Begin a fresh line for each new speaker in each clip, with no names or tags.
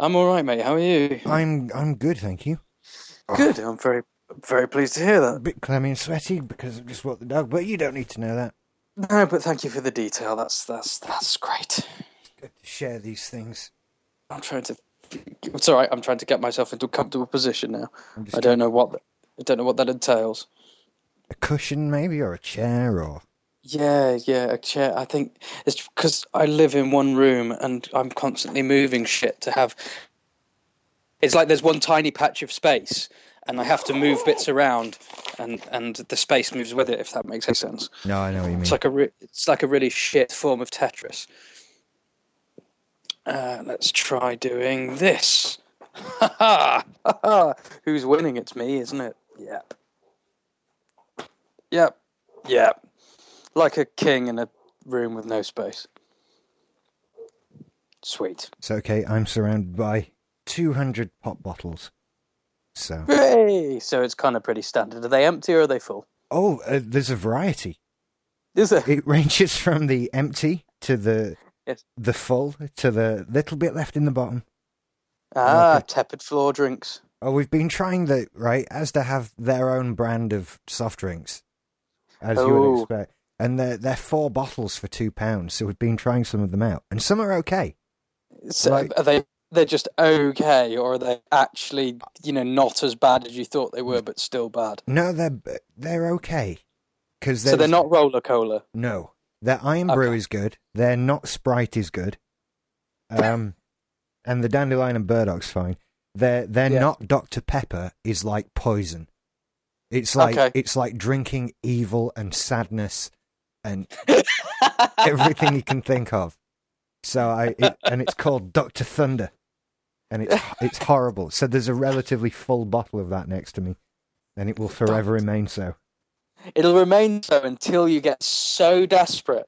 I'm all right, mate. How are you?
I'm I'm good, thank you.
Good. I'm very very pleased to hear that.
A bit clammy and sweaty because I've just walked the dog, but you don't need to know that.
No, but thank you for the detail. That's that's that's great.
Good to share these things.
I'm trying to. It's all right. I'm trying to get myself into a comfortable position now. I don't know what I don't know what that entails.
a cushion maybe or a chair or
Yeah, yeah, a chair. I think it's because I live in one room and I'm constantly moving shit to have. It's like there's one tiny patch of space, and I have to move bits around, and and the space moves with it. If that makes any sense.
no, I know what you mean.
It's like a re- it's like a really shit form of Tetris. Uh, let's try doing this. Ha ha! Who's winning? It's me, isn't it? Yep. Yep. Yep. Like a king in a room with no space. Sweet.
It's okay. I'm surrounded by 200 pop bottles. So,
Hey! So it's kind of pretty standard. Are they empty or are they full?
oh, uh, there's a variety.
Is there?
It ranges from the empty to the
Yes.
the full to the little bit left in the bottom.
Ah,
like
tepid floor drinks.
Oh, we've been trying the right as to have their own brand of soft drinks, as you would
Oh.
expect, and they're they're four bottles for two pounds. So we've been trying some of them out, and some are okay.
So
Like-
are they? They're just okay, or are they actually, you know, not as bad as you thought they were, but still bad?
No, they're they're okay because
So they're not Rola Cola.
No, their Iron Brew is good. Their Not Sprite is good. Um, and the Dandelion and burdock's fine. Their their
Yeah.
Not Dr Pepper is like poison. It's like
Okay.
it's like drinking evil and sadness and everything you can think of. So I it, and it's called Doctor Thunder, and it's it's horrible. So there's a relatively full bottle of that next to me, and it will forever remain so.
It'll remain so until you get so desperate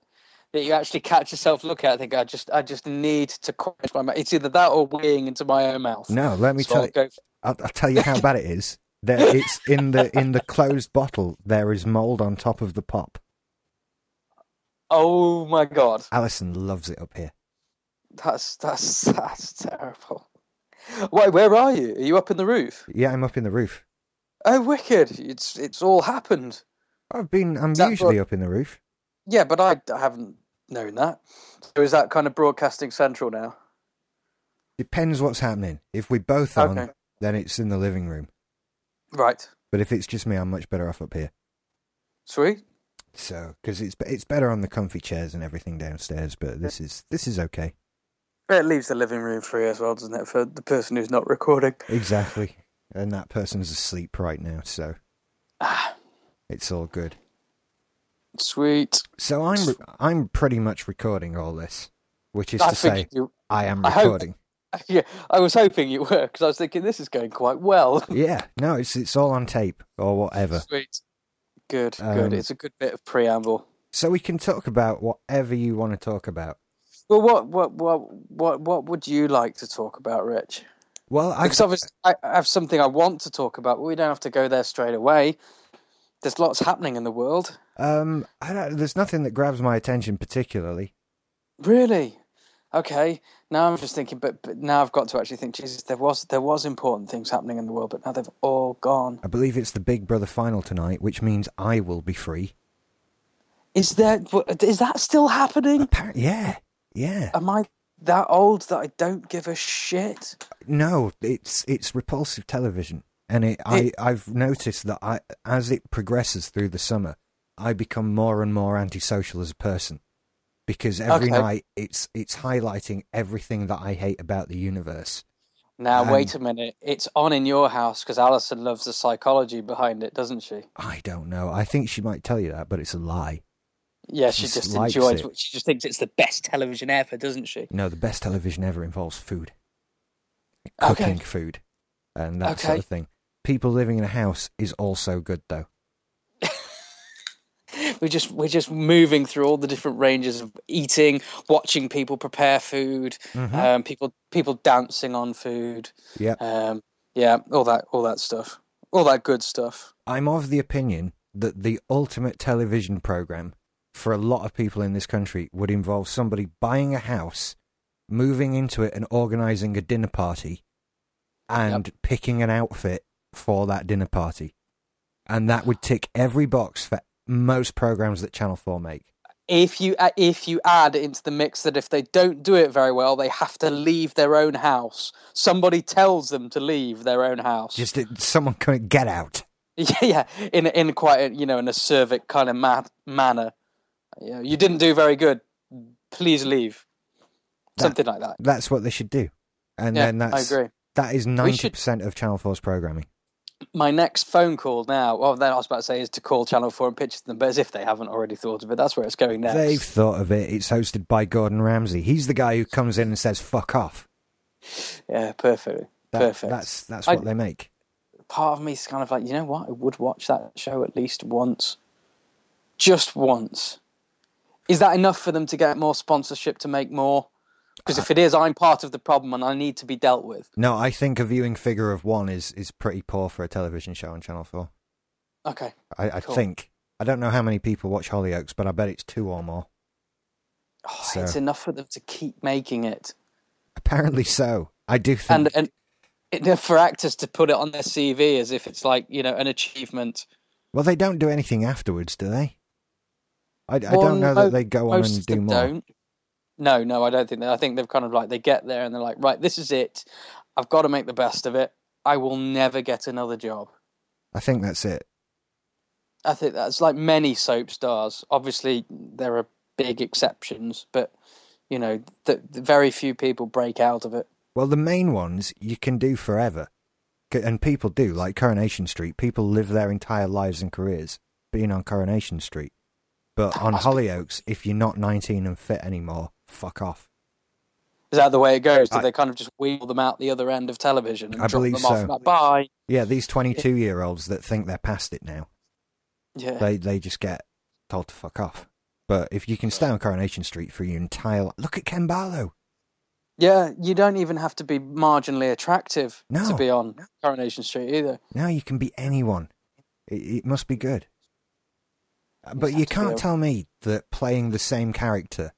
that you actually catch yourself looking at it and think, I just, I just need to quench my mouth. It's either that or weeing into my own mouth.
No, let me
So
tell
I'll
you.
go
I'll, I'll tell you how bad it is. There, it's in the in the closed bottle. There is mold on top of the pop.
Oh my god,
Alison loves it up here.
that's that's that's terrible. Why? Where are you? Are you up in the roof?
Yeah, I'm up in the roof.
Oh, wicked! It's it's all happened.
I've been. I'm
that
usually
what-
up in the roof.
Yeah, but I, I haven't known that. So is that kind of broadcasting central now?
Depends what's happening. If we both on,
Okay.
then it's in the living room.
Right.
But if it's just me, I'm much better off up here.
Sweet.
So, because it's it's better on the comfy chairs and everything downstairs. But this is this is okay.
It leaves the living room free as well, doesn't it, for the person who's not recording?
Exactly. And that person's asleep right now, so
Ah,
it's all good.
sweet.
So I'm re- I'm pretty much recording all this, which is
I
to say
you.
I am
I hope-
recording.
Yeah, I was hoping you were because I was thinking this is going quite well.
Yeah, no, it's it's all on tape or whatever.
Sweet. Good.
Um,
good. It's a good bit of preamble.
So we can talk about whatever you want to talk about.
Well, what what what what what would you like to talk about, Rich?
Well, I
Because obviously I have something I want to talk about, but we don't have to go there straight away. There's lots happening in the world.
um I don't, there's nothing that grabs my attention particularly.
Really? Okay. Now I'm just thinking, but, but now I've got to actually think. Jesus, there was there was important things happening in the world, but now they've all gone.
I believe it's the Big Brother final tonight, which means I will be free.
Is there? Is that still happening?
Yeah, yeah.
Am I that old that I don't give a shit?
No, it's it's repulsive television, and it, I I've noticed that I as it progresses through the summer, I become more and more antisocial as a person, because every
Okay.
night it's it's highlighting everything that I hate about the universe.
Now
Um,
wait a minute. It's on in your house because Alison loves the psychology behind it, doesn't she?
I don't know. I think she might tell you that, but it's a lie.
Yeah, she
She
just enjoys.
it.
She just thinks it's the best television ever, doesn't she?
No, the best television ever involves food,
Okay.
cooking food, and that sort of thing. People living in a house is also good, though.
We're just we're just moving through all the different ranges of eating, watching people prepare food,
Mhm.
um, people people dancing on food.
Yep.
Um, yeah, all that all that stuff, all that good stuff.
I'm of the opinion that the ultimate television program for a lot of people in this country would involve somebody buying a house, moving into it and organizing a dinner party and picking an outfit for that dinner party. And that would tick every box for most programs that Channel 4 make.
If you uh, if you add into the mix that if they don't do it very well, they have to leave their own house. Somebody tells them to leave their own house.
Just uh, someone can get out.
Yeah, yeah, in in quite a, you know in a civic kind of ma- manner. You, know, you didn't do very good. Please leave.
That-
Something like that.
That's what they should do. And
Yeah,
then that's
I agree.
that is ninety percent of Channel 4's programming.
My next phone call now. Well, then I was about to say is to call Channel Four and pitch to them, but as if they haven't already thought of it, that's where it's going next.
They've thought of it. It's hosted by Gordon Ramsay. He's the guy who comes in and says "fuck off."
Yeah, perfectly.
That-
Perfect.
That's that's
I-
what they make.
part of me is kind of like, you know what? I would watch that show at least once. Just once. Is that enough for them to get more sponsorship to make more? Because if it is, I'm part of the problem and I need to be dealt with.
No, I think a viewing figure of one is is pretty poor for a television show on Channel Four.
Okay.
I, I
Cool.
think. I don't know how many people watch Hollyoaks, but I bet it's two or more.
Oh,
So-
It's enough for them to keep making it.
Apparently so. I do think.
And, and it, for actors to put it on their CV as if it's like, you know, an achievement.
well, they don't do anything afterwards, do they? I, I don't know that they go on and do more.
don't. No, no, I don't think that. I think they've kind of like, they get there and they're like, right, this is it. I've got to make the best of it. I will never get another job.
I think that's it.
I think that's like many soap stars. Obviously, there are big exceptions, but you know, the, the very few people break out of it.
Well, the main ones you can do forever, and people do. Like Coronation Street, people live their entire lives and careers being on Coronation Street. But on Hollyoaks, if you're not 19 and fit anymore, fuck off.
Is that the way it goes? Do
I-
they kind of just wheel them out the other end of television and
I
drop
believe
them off?
so.
Like, Bye.
Yeah, these 22 year olds that think they're past it now,
Yeah.
they they just get told to fuck off. But if you can stay on Coronation Street for your entire look at Ken Barlow.
yeah, you don't even have to be marginally attractive
No.
to be on Coronation Street either.
Now you can be anyone. It, it must be good. Uh, But you can't tell me that playing the same character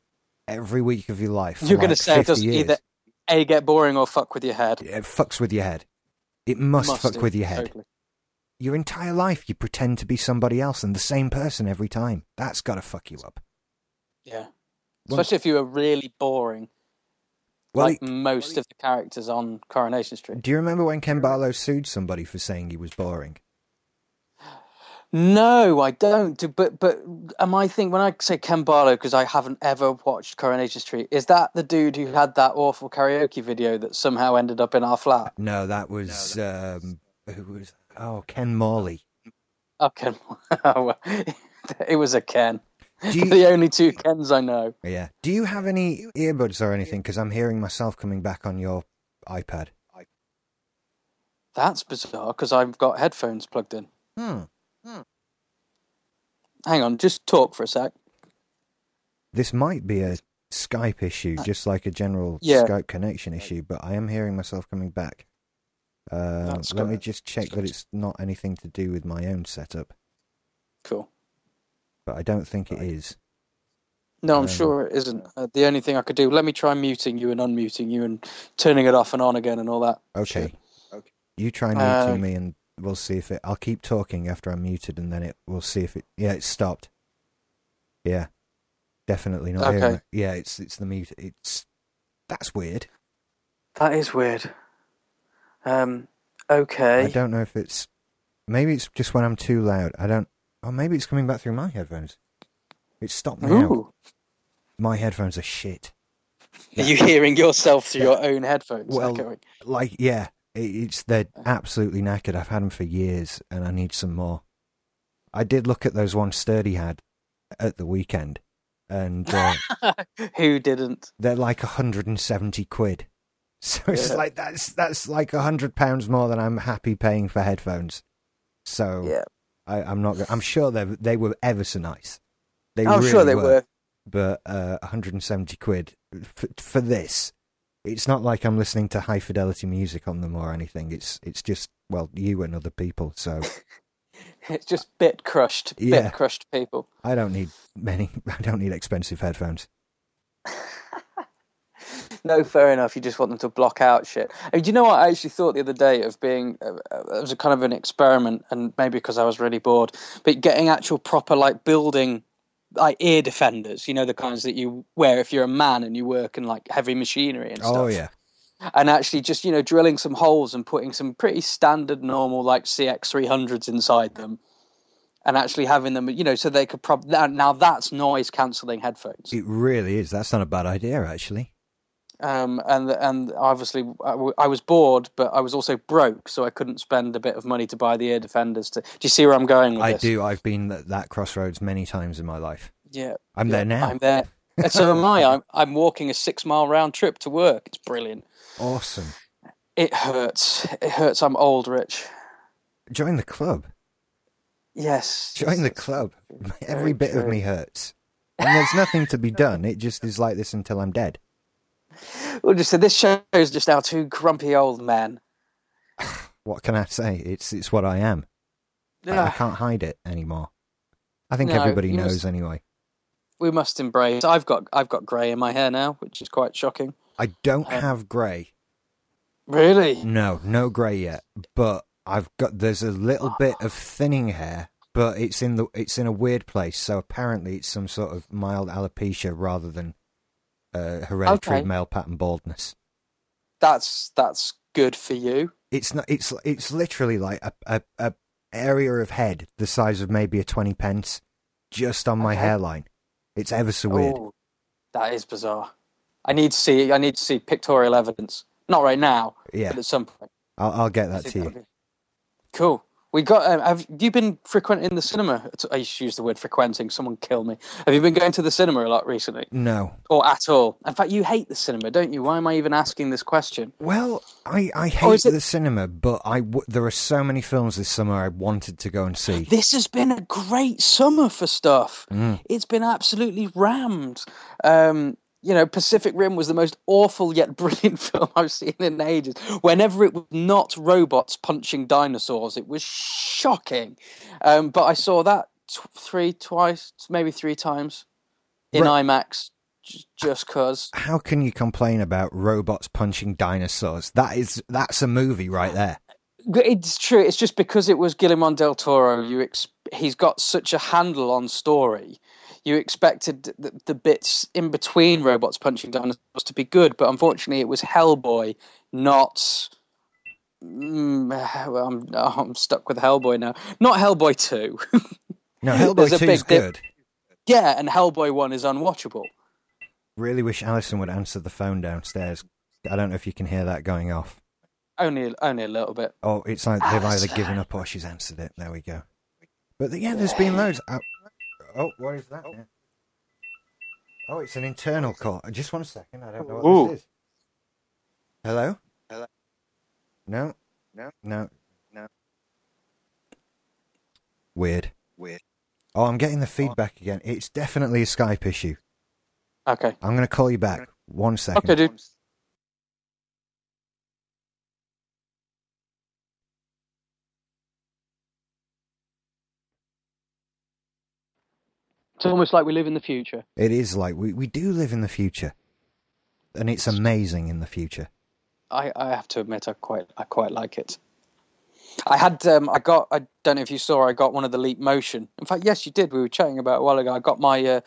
every week of your life. for
You're going to say it
50
does
years,
either A, get boring or fuck with your head.
It fucks with your head. It must, fuck
do,
with your head.
totally.
Your entire life, you pretend to be somebody else and the same person every time. That's got to fuck you up.
Yeah.
Well-
Especially if you were really boring,
Well,
like most of the characters on Coronation Street.
do you remember when Ken Barlow sued somebody for saying he was boring?
No, I don't. But but am I think when I say Ken Barlow because I haven't ever watched Coronation Street, is that the dude who had that awful karaoke video that somehow ended up in our flat?
No, that was um, who was oh Ken Morley.
Oh, Ken. well, it was a Ken.
Do you,
The only two Kens I know.
yeah. Do you have any earbuds or anything? Because I'm hearing myself coming back on your iPad.
That's bizarre because I've got headphones plugged in.
Hmm.
Hang on, just talk for a sec.
This might be a Skype issue, just like a general
Uh, Yeah.
Skype connection issue, but I am hearing myself coming back. Uh, let me just check that it's not anything to do with my own setup,
Cool.
but I don't think it is.
No, I'm
Um,
sure it isn't. Uh, the only thing I could do, let me try muting you and unmuting you and turning it off and on again and all that.
Okay.
shit.
You try
Uh,
muting me, and we'll see if it. I'll keep talking after I'm muted, and then it. We'll see if it. Yeah, it's stopped. Yeah, definitely not. hearing
Okay.
it. Yeah, it's it's the mute. It's that's weird.
That is weird. Um. Okay.
I don't know if it's. Maybe it's just when I'm too loud. I don't. Or maybe it's coming back through my headphones. It's stopped now.
Ooh.
My headphones are shit.
Are you hearing yourself through your own headphones?
Well,
echoing?
Like, yeah, it, it's they're absolutely knackered. I've had them for years, and I need some more. I did look at those ones Sturdy had at the weekend, and uh,
Who didn't?
they're like 170 quid. So it's
Yeah.
like that's that's like a hundred pounds more than I'm happy paying for headphones. So
Yeah.
I, I'm not. I'm sure they they were ever so nice. They
I'm
really
sure they were.
but uh, 170 quid for, for this. It's not like I'm listening to high fidelity music on them or anything. It's it's just well, you and other people. So
It's just bit crushed.
Yeah.
Bit crushed people.
I don't need many. I don't need expensive headphones.
no, fair enough. You just want them to block out shit. And do you know what I actually thought the other day of being? Uh, it was a kind of an experiment, and maybe because I was really bored, but getting actual proper like building like ear defenders. You know the kinds that you wear if you're a man and you work in like heavy machinery and oh, stuff.
Oh yeah.
And actually, just you know, drilling some holes and putting some pretty standard, normal like CX 300s inside them, and actually having them, you know, so they could probably now that's noise cancelling headphones.
It really is. That's not a bad idea, actually.
Um, and and obviously I, w- I was bored, but I was also broke, so I couldn't spend a bit of money to buy the ear defenders. To do you see where I'm going with
I
this?
do. I've been at that crossroads many times in my life.
Yeah,
I'm
yeah,
there now.
I'm there. And so am I. I'm I'm walking a six mile round trip to work. It's brilliant.
Awesome.
It hurts. It hurts. I'm old, Rich.
Join the club.
Yes.
Join the club. Every
very
bit of me hurts. And there's nothing to be done. It just is like this until I'm dead.
Well, just so this shows just now two grumpy old men.
What can I say? It's it's what I am. I, I can't hide it anymore. I think
No,
everybody knows
must-
anyway.
we must embrace. I've got I've got grey in my hair now, which is quite shocking.
I don't
Um,
have grey.
Really?
No, no grey yet. But I've got there's a little bit of thinning hair, but it's in the it's in a weird place. So apparently it's some sort of mild alopecia rather than uh, hereditary
Okay.
male pattern baldness.
That's that's good for you.
It's not. It's it's literally like a a, a area of head the size of maybe a twenty pence, just on my
Okay.
hairline. It's ever so weird.
Oh, that is bizarre. I need to see. I need to see pictorial evidence. Not right now,
yeah,
but at some point.
I'll, I'll get that to you.
Cool. We got. Um, have you been frequenting the cinema? I used to use the word frequenting. Someone kill me. Have you been going to the cinema a lot recently,
No.
or at all? In fact, you hate the cinema, don't you? Why am I even asking this question?
Well, I, I hate
it-
the cinema, but I w- there are so many films this summer I wanted to go and see.
This has been a great summer for stuff.
Mm.
It's been absolutely rammed. Um, you know, Pacific Rim was the most awful yet brilliant film I've seen in ages. Whenever it was not robots punching dinosaurs, it was shocking. Um, but I saw that t- three, twice, maybe three times in
Right.
IMAX, j- just cause.
How can you complain about robots punching dinosaurs? That is that's a movie right there.
It's true. It's just because it was Guillermo del Toro. You ex- he's got such a handle on story. You expected the, the bits in between robots punching dinosaurs to be good, but unfortunately, it was Hellboy, not. Mm, well, I'm I'm stuck with Hellboy now. Not Hellboy two.
No, Hellboy 2 is good.
yeah, and Hellboy one is unwatchable.
Really wish Alison would answer the phone downstairs. I don't know if you can hear that going off.
Only only a little bit.
Oh, it's like they've either given up or she's answered it. There we go. But yeah, there's been loads. Oh, oh what is that? Oh. Yeah. Oh, it's an internal call. Just one second. I don't know what
Ooh.
this is. Hello?
Hello?
No?
No?
No.
No.
Weird.
Weird.
Oh, I'm getting the feedback again. It's definitely a Skype issue.
Okay.
I'm going to call you back. One second.
Okay, dude. It's almost like we live in the future.
It is like we, we do live in the future. And it's amazing in the future.
I, I have to admit, I quite I quite like it. I had um, I got I don't know if you saw I got one of the Leap Motion. In fact, yes, you did. We were chatting about it a while ago. I got my uh,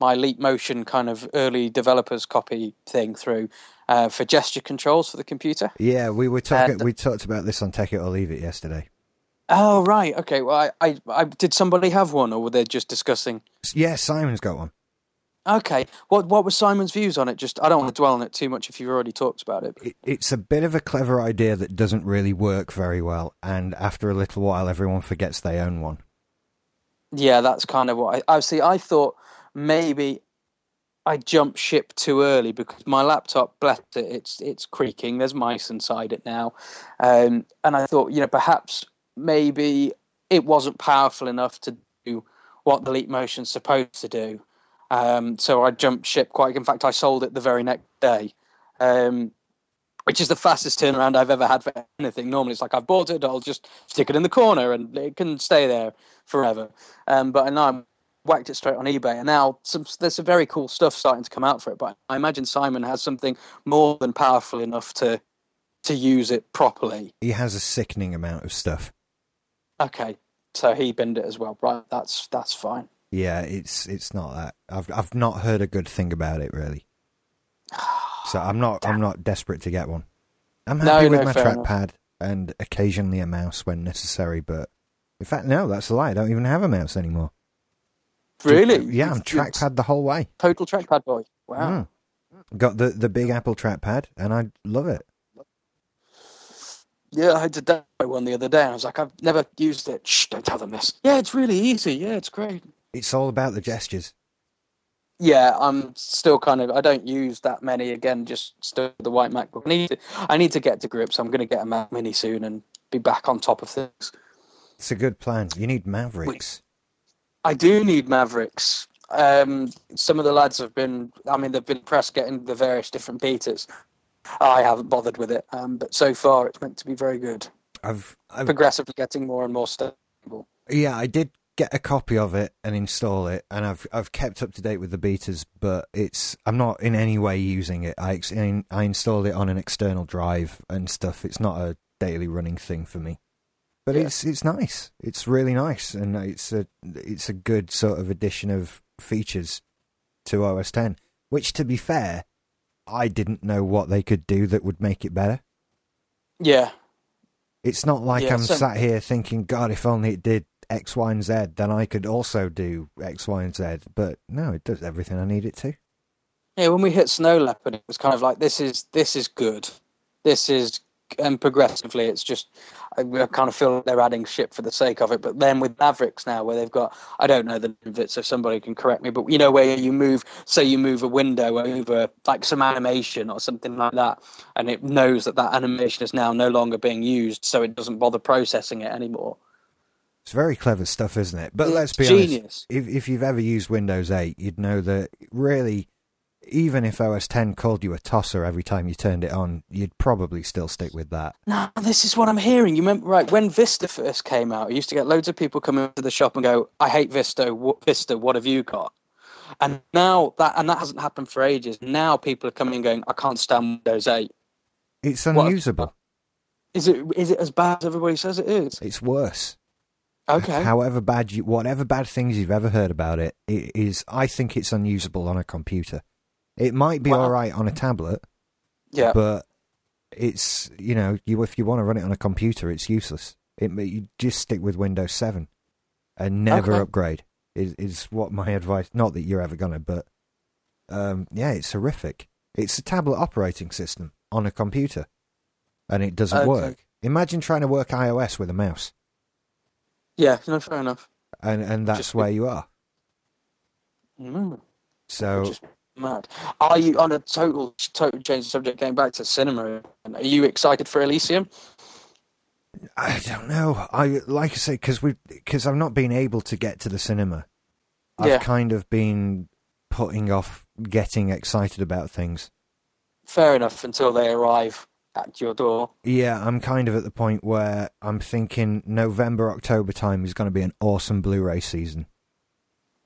my Leap Motion kind of early developers copy thing through uh, for gesture controls for the computer.
Yeah, we were talking.
And-
we talked about this on Take It or Leave It yesterday.
Oh right, okay. Well, I, I, I did somebody have one, or were they just discussing?
Yeah, Simon's got one.
Okay, what what were Simon's views on it? Just I don't want to dwell on it too much if you've already talked about it.
It, it's a bit of a clever idea that doesn't really work very well, and after a little while, everyone forgets they own one.
Yeah, that's kind of what I, I see. I thought maybe I jumped ship too early because my laptop, bless it, it's it's creaking. There's mice inside it now, um, and I thought you know perhaps maybe it wasn't powerful enough to do what the Leap Motion's supposed to do. Um, so I jumped ship quite. In fact, I sold it the very next day. Um, which is the fastest turnaround I've ever had for anything. Normally, it's like I've bought it, I'll just stick it in the corner and it can stay there forever. Um, but now I'm whacked it straight on eBay, and now some, there's some very cool stuff starting to come out for it. But I imagine Simon has something more than powerful enough to to use it properly.
He has a sickening amount of stuff.
Okay, so he binned it as well, right? That's that's fine.
Yeah, it's it's not that. I've I've not heard a good thing about it really. So I'm not I'm not desperate to get one. I'm
No,
happy with
no,
my trackpad and occasionally a mouse when necessary, but in fact no, that's a lie. I don't even have a mouse anymore.
Really?
Yeah, I'm trackpad the whole way.
Total trackpad boy. Wow.
Mm. Got the the big Apple trackpad and I love it.
Yeah, I did that one the other day. and I was like, I've never used it. Shh, don't tell them this. Yeah, it's really easy. Yeah, it's great.
It's all about the gestures.
Yeah, I'm still kind of. I don't use that many. Again, just still the white MacBook. I need to. I need to get to grips. I'm going to get a Mac Mini soon and be back on top of things.
It's a good plan. You need Mavericks.
I do need Mavericks. Um, some of the lads have been. I mean, they've been pressed getting the various different betas. I haven't bothered with it, um, but so far it's meant to be very good.
I've, I've
Progressively getting more and more stable.
Yeah, I did get a copy of it and install it, and I've I've kept up to date with the betas, but it's I'm not in any way using it. I I installed it on an external drive and stuff. It's not a daily running thing for me, but
Yeah.
it's it's nice. It's really nice, and it's a it's a good sort of addition of features to OS 10. Which, to be fair, I didn't know what they could do that would make it better.
Yeah,
It's not like
Yeah,
I'm
so-
sat here thinking, God, if only it did X, Y, and Z, then I could also do X, Y, and Z. But no, it does everything I need it to.
Yeah, when we hit Snow Leopard, it was kind of like this is this is good, this is and progressively it's just I, I kind of feel like they're adding shit for the sake of it. But then with Mavericks now, where they've got I don't know the name of it, so somebody can correct me. But you know where you move, say you move a window over like some animation or something like that, and it knows that that animation is now no longer being used, so it doesn't bother processing it anymore.
It's very clever stuff, isn't it? But
It's
let's be
genius.
honest. If if you've ever used Windows 8, you'd know that really, even if OS 10 called you a tosser every time you turned it on, you'd probably still stick with that.
No, this is what I'm hearing. You remember, right? When Vista first came out, I used to get loads of people come into the shop and go, "I hate Vista. What, Vista, what have you got?" And now that, and that hasn't happened for ages. Now people are coming and going, "I can't stand Windows 8."
It's unusable.
Is it? Is it as bad as everybody says it is?
It's worse.
Okay.
However bad you, whatever bad things you've ever heard about it, it is. I think it's unusable on a computer. It might be
Wow.
all right on a tablet,
yeah.
but it's you know you if you want to run it on a computer, it's useless. It you just stick with Windows Seven and never
Okay.
upgrade. Is is what my advice. Not that you're ever gonna, but um, yeah, it's horrific. It's a tablet operating system on a computer, and it doesn't
Okay.
work. Imagine trying to work iOS with a mouse,
yeah. No, fair enough.
and and that's
Just-
where you are.
Mm,
So
just mad. Are you on a total total change of subject? Going back to cinema, are you excited for Elysium?
I don't know. I like I say because we because I've not been able to get to the cinema. I've
Yeah.
kind of been putting off getting excited about things.
Fair enough until they arrive at your door.
Yeah, I'm kind of at the point where I'm thinking November October time is going to be an awesome Blu-ray season.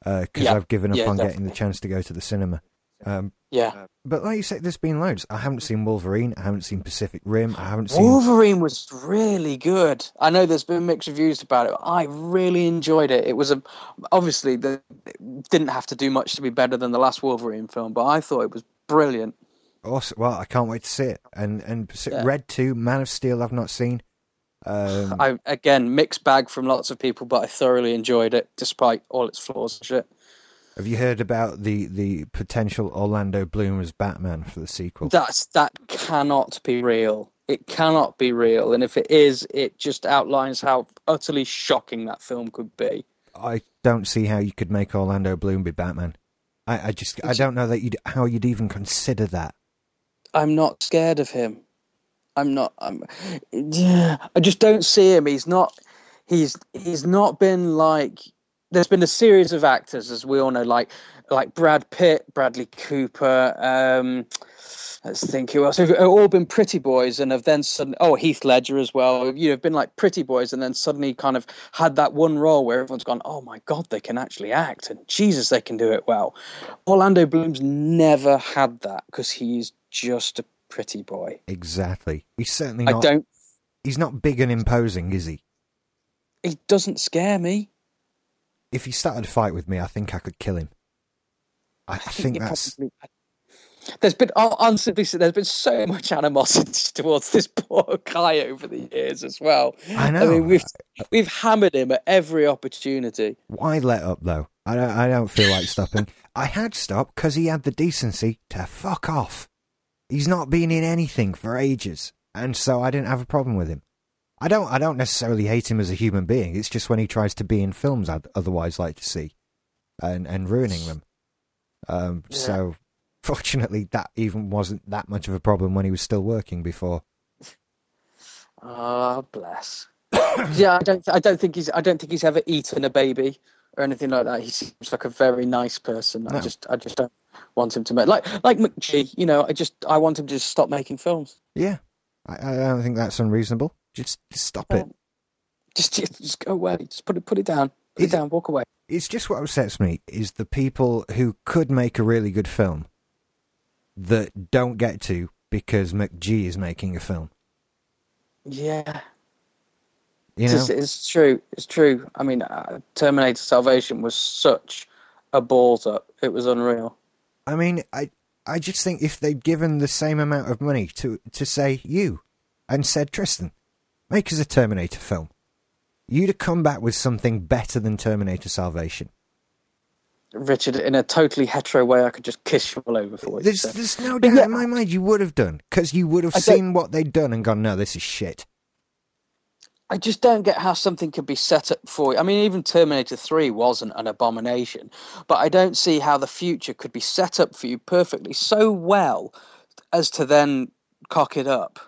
Uh, because
Yeah.
I've given up
Yeah,
on getting the chance to go to the cinema. Um,
Yeah.
but like you say, there's been loads. I haven't seen Wolverine. I haven't seen Pacific Rim. I haven't seen.
Wolverine was really good. I know there's been mixed reviews about it. I really enjoyed it. It was a obviously the it didn't have to do much to be better than the last Wolverine film, but I thought it was brilliant.
Awesome. Well, I can't wait to see it. And and
Yeah.
Red Two, Man of Steel, I've not seen. Um,
I again mixed bag from lots of people, but I thoroughly enjoyed it despite all its flaws and shit.
Have you heard about the the potential Orlando Bloom as Batman for the sequel?
That's that cannot be real. It cannot be real, and if it is, it just outlines how utterly shocking that film could be.
I don't see how you could make Orlando Bloom be Batman. I, I just I don't know that you'd how you'd even consider that.
I'm not scared of him. I'm not. I'm. Yeah, I just don't see him. He's not. He's he's not been like there's been a series of actors, as we all know, like like Brad Pitt, Bradley Cooper. Um, let's think who else. Who've all been pretty boys, and have then suddenly oh Heath Ledger as well. You know, have been like pretty boys, and then suddenly kind of had that one role where everyone's gone, oh my god, they can actually act, and Jesus, they can do it well. Orlando Bloom's never had that because he's just a pretty boy.
Exactly. He's certainly
I don't.
He's not big and imposing, is he?
He doesn't scare me.
If he started a fight with me, I think I could kill him. I, I think that's
probably- There's been hon- honestly, there's been so much animosity towards this poor guy over the years as well.
I know.
I mean, we've we've hammered him at every opportunity.
Why let up though? I don't. I don't feel like stopping. I had stopped because he had the decency to fuck off. He's not been in anything for ages, and so I didn't have a problem with him. I don't. I don't necessarily hate him as a human being. It's just when he tries to be in films I'd otherwise like to see, and and ruining them. Um.
Yeah.
So, fortunately, that even wasn't that much of a problem when he was still working before.
Oh bless. yeah, I don't. I don't think he's. I don't think he's ever eaten a baby or anything like that. He seems like a very nice person. I just. I just don't want him to make like like McG. You know, I just. I want him to just stop making films.
Yeah. I, I don't think that's unreasonable. Just, just stop it.
Just, just, just go away. Just put it. Put it down. Put
Is
it down. Walk away.
it's just what upsets me is the people who could make a really good film that don't get to because McG is making a film.
Yeah.
You know,
It's, it's true. It's true. I mean, uh, Terminator Salvation was such a balls up. It was unreal.
I mean, I I just think if they'd given the same amount of money to to say you and said Tristan, make us a Terminator film, you'd have come back with something better than Terminator Salvation.
Richard, in a totally hetero way, I could just kiss you all over for what you
There's
said.
there's no
But
doubt
yeah,
in my mind you would have done because you would have
I
seen what they'd done and gone, no, this is shit.
I just don't get how something could be set up for you. I mean, even Terminator 3 wasn't an abomination, but I don't see how the future could be set up for you perfectly so well as to then cock it up.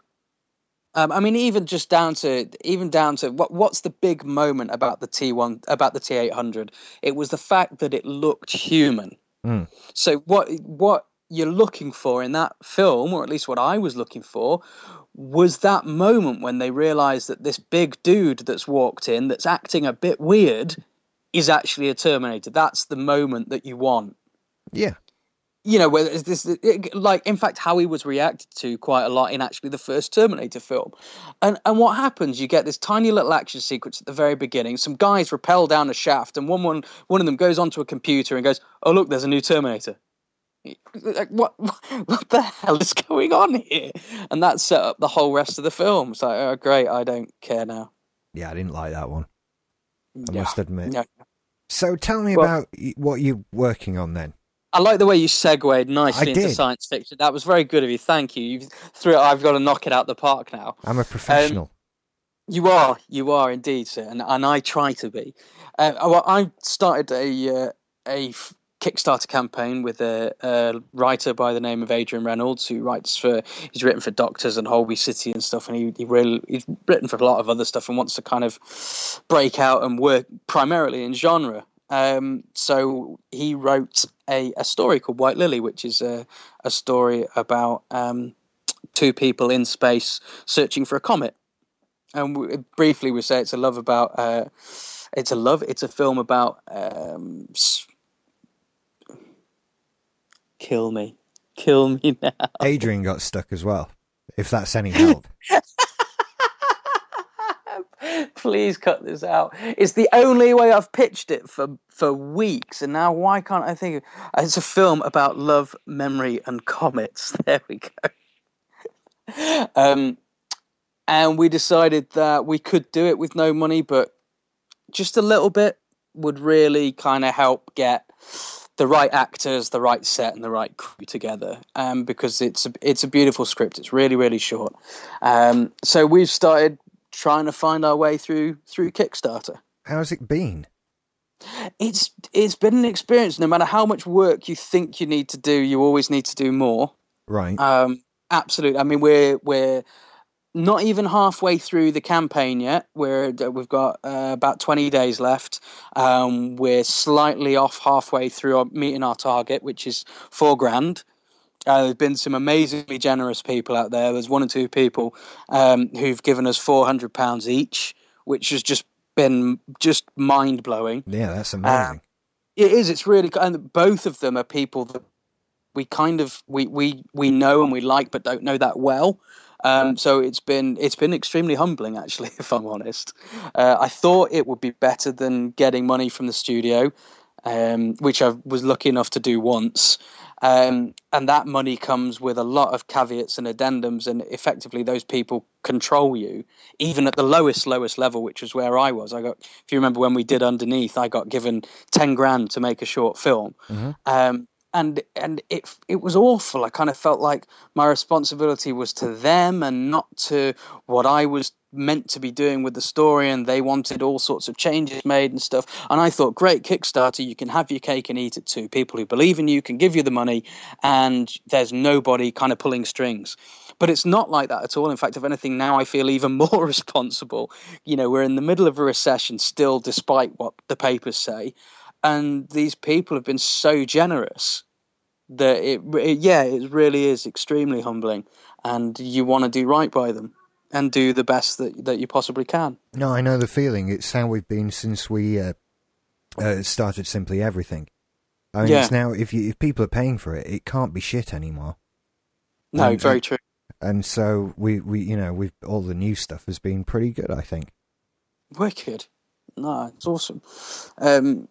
Um, I mean, even just down to even down to what what's the big moment about the T one about the T eight hundred? It was the fact that it looked human.
Mm.
So what what you're looking for in that film, or at least what I was looking for, was that moment when they realised that this big dude that's walked in, that's acting a bit weird, is actually a Terminator. That's the moment that you want
Yeah,
you know, whether this, it, like, in fact, how he was reacted to quite a lot in actually the first Terminator film. And and what happens? You get this tiny little action sequence at the very beginning. Some guys rappel down a shaft, and one one one of them goes onto a computer and goes, "Oh look, there's a new Terminator." Like what? What the hell is going on here? And that set up the whole rest of the film. It's like, oh, great, I don't care now.
yeah, I didn't like that one. I
Yeah.
must admit.
No.
So tell me
Well-
about what you're working on then.
I like the way you segued nicely into science fiction. That was very good of you. Thank you. You threw it. I've got to knock it out the park now.
I'm a professional.
You are, you are indeed, sir, and, and I try to be. Uh, well, I started a uh, a Kickstarter campaign with a, a writer by the name of Adrian Reynolds, who writes for he's written for Doctors and Holby City and stuff, and he, he really he's written for a lot of other stuff and wants to kind of break out and work primarily in genre. Um, so he wrote a, a story called White Lily, which is a, a story about um, two people in space searching for a comet and w- briefly we say it's a love about uh, it's a love it's a film about um, kill me kill me now
Adrian got stuck as well. If that's any help.
please cut this out it's the only way i've pitched it for for weeks and now why can't i think of it's a film about love memory and comets there we go um and we decided that we could do it with no money but just a little bit would really kind of help get the right actors, the right set, and the right crew together. Um, because it's a, it's a beautiful script. It's really really short. Um, so we've started trying to find our way through through Kickstarter.
How's it been?
It's it's been an experience. No matter how much work you think you need to do, you always need to do more.
Right.
Um, absolutely. I mean, we're we're not even halfway through the campaign yet. We're we've got uh, about twenty days left. Um, we're slightly off halfway through our, meeting our target, which is four grand. Uh, there's been some amazingly generous people out there. There's one or two people um, who've given us four hundred pounds each, which has just been just mind blowing.
Yeah, that's amazing.
It is. It's really, and both of them are people that we kind of we we we know and we like, but don't know that well. Um, so it's been it's been extremely humbling, actually, if I'm honest. Uh, I thought it would be better than getting money from the studio, um, which I was lucky enough to do once. Um, and that money comes with a lot of caveats and addendums, and effectively those people control you, even at the lowest, lowest level, which was where I was. I got, if you remember when we did Underneath, I got given ten grand to make a short film,
Mm-hmm.
um, and and it it was awful. I kind of felt like my responsibility was to them and not to what I was meant to be doing with the story and they wanted all sorts of changes made and stuff. And i thought great kickstarter you can have your cake and eat it too. People who believe in you can give you the money and there's nobody kind of pulling strings. But it's not like that at all. In fact if anything now i feel even more responsible. You know we're in the middle of a recession still despite what the papers say. And these people have been so generous that it, it yeah it really is extremely humbling. And you want to do right by them and do the best that that you possibly can
No, I know the feeling. It's how we've been since we uh, uh, started Simply Everything. I mean,
Yeah.
it's now if you if people are paying for it, it can't be shit anymore.
no
And-
very true
And so we we you know we've all the new stuff has been pretty good. I think.
wicked no it's awesome um